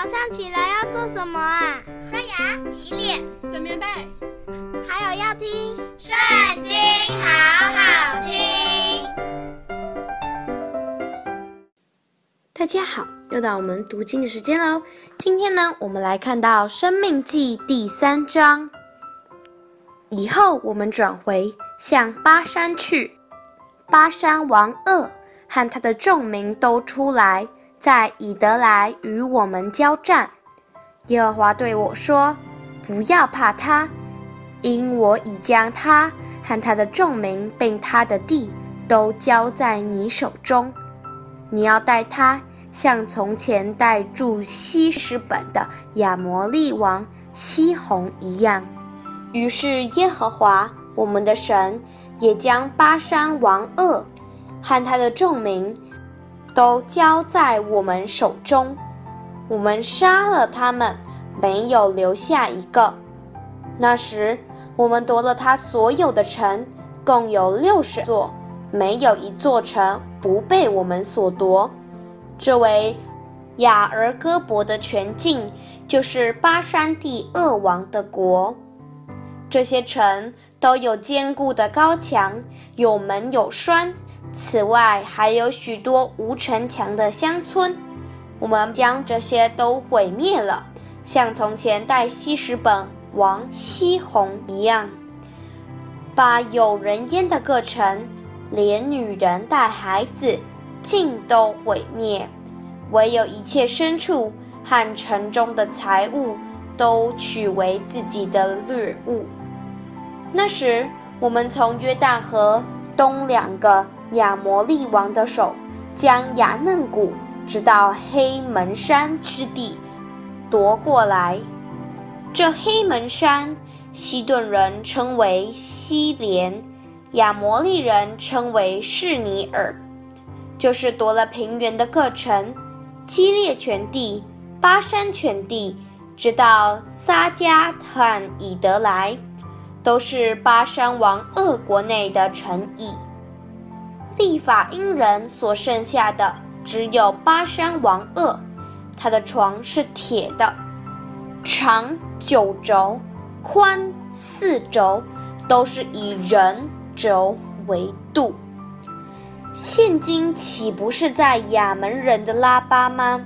早上起来要做什么啊？刷牙、洗脸、整棉被，还有要听《圣经》，好好听。大家好，又到我们读经的时间喽。今天呢，我们来看到《生命记》第三章。以后我们转回向巴山去，巴山王二和他的众民都出来。在以德来与我们交战，耶和华对我说：“不要怕他，因我已将他和他的众民并他的地都交在你手中。你要带他，像从前带住西施本的亚摩利王西宏一样。”于是耶和华我们的神也将巴珊王噩和他的众民。都交在我们手中，我们杀了他们，没有留下一个。那时，我们夺了他所有的城，共有六十座，没有一座城不被我们所夺。这为雅尔戈伯的全境，就是巴山地恶王的国。这些城都有坚固的高墙，有门有栓。此外，还有许多无城墙的乡村，我们将这些都毁灭了，像从前带希实本王西宏一样，把有人烟的各城，连女人带孩子，尽都毁灭，唯有一切牲畜和城中的财物，都取为自己的掠物。那时，我们从约旦河东两个。亚摩利王的手将亚嫩谷直到黑门山之地夺过来。这黑门山，西顿人称为西连，亚摩利人称为士尼尔，就是夺了平原的各城，基列全地、巴山全地，直到撒迦和以得来，都是巴山王恶国内的城邑。利法因人所剩下的只有巴山王噩，他的床是铁的，长九轴，宽四轴，都是以人轴为度。现今岂不是在亚门人的拉巴吗？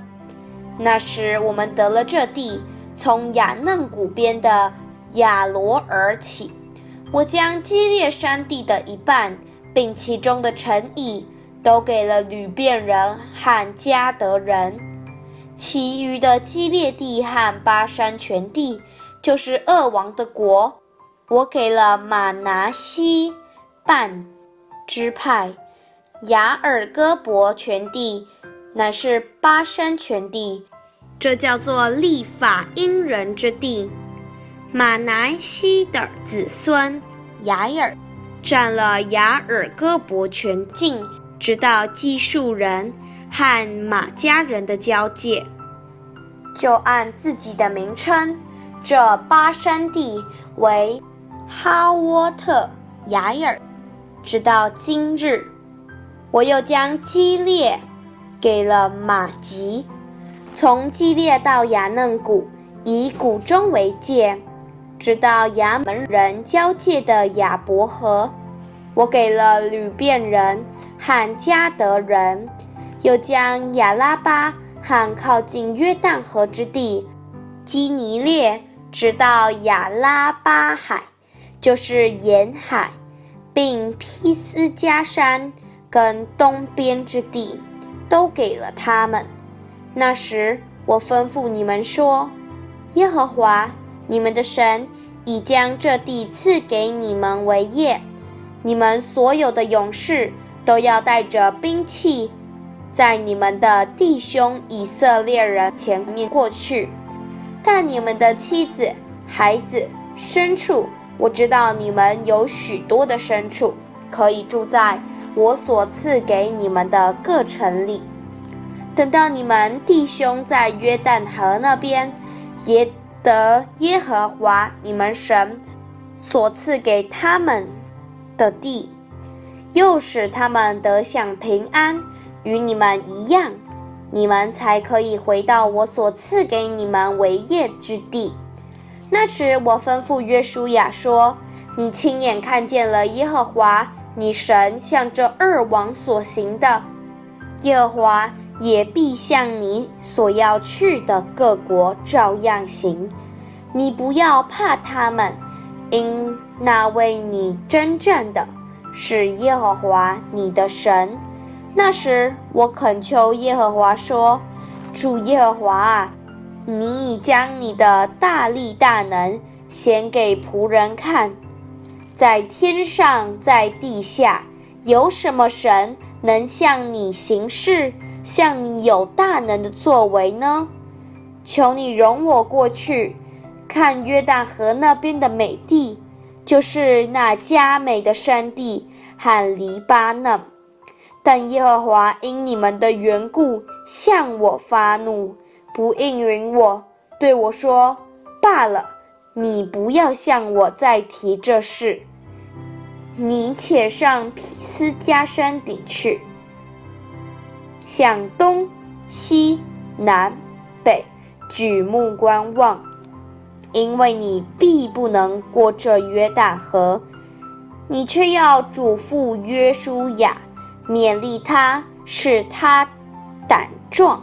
那时我们得了这地，从亚嫩谷边的亚罗珥起，我将基列山地的一半。并其中的诚意都给了吕便人和迦得人，其余的基列地和巴山全地，就是恶王的国，我给了马拿西半支派。雅尔戈伯全地乃是巴山全地，这叫做立法因人之地。马拿西的子孙雅尔。占了雅尔戈伯全境，直到基述人和玛家人的交界，就按自己的名称，这巴山地为哈沃特雅尔，直到今日。我又将基列给了玛吉，从基列到雅嫩谷，以谷中为界。直到衙门人交界的雅伯河，我给了流便人和迦得人，又将亚拉巴和靠近约旦河之地，基尼列，直到亚拉巴海，就是沿海，并披斯加山跟东边之地，都给了他们。那时我吩咐你们说：耶和华。你们的神已将这地赐给你们为业，你们所有的勇士都要带着兵器，在你们的弟兄以色列人前面过去。但你们的妻子、孩子、牲畜，我知道你们有许多的牲畜，可以住在我所赐给你们的各城里。等到你们弟兄在约旦河那边，也。得耶和华你们神所赐给他们的地，又使他们得享平安，与你们一样，你们才可以回到我所赐给你们为业之地。那时，我吩咐约书亚说：“你亲眼看见了耶和华你神向这二王所行的，耶和华也必向你所要去的各国照样行。你不要怕他们，因那为你征战的是耶和华你的神。”那时，我恳求耶和华说：“主耶和华啊，你已将你的大力大能显给仆人看，在天上，在地下，有什么神能向你行事，像你有大能的作为呢？求你容我过去，看约旦河那边的美地，就是那佳美的山地和黎巴嫩。”但耶和华因你们的缘故向我发怒，不应允我，对我说：“罢了，你不要向我再提这事。你且上毗斯加山顶去，向东西南北举目观望，因为你必不能过这约旦河。你却要嘱咐约书亚。”勉励他，使他胆壮，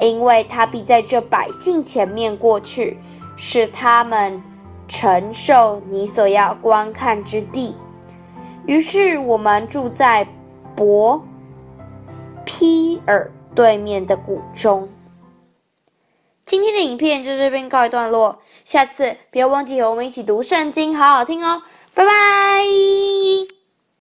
因为他必在这百姓前面过去，使他们承受你所要观看之地。于是我们住在伯毘珥对面的谷中。今天的影片就这边告一段落，下次别忘记和我们一起读圣经，好好听哦，拜拜。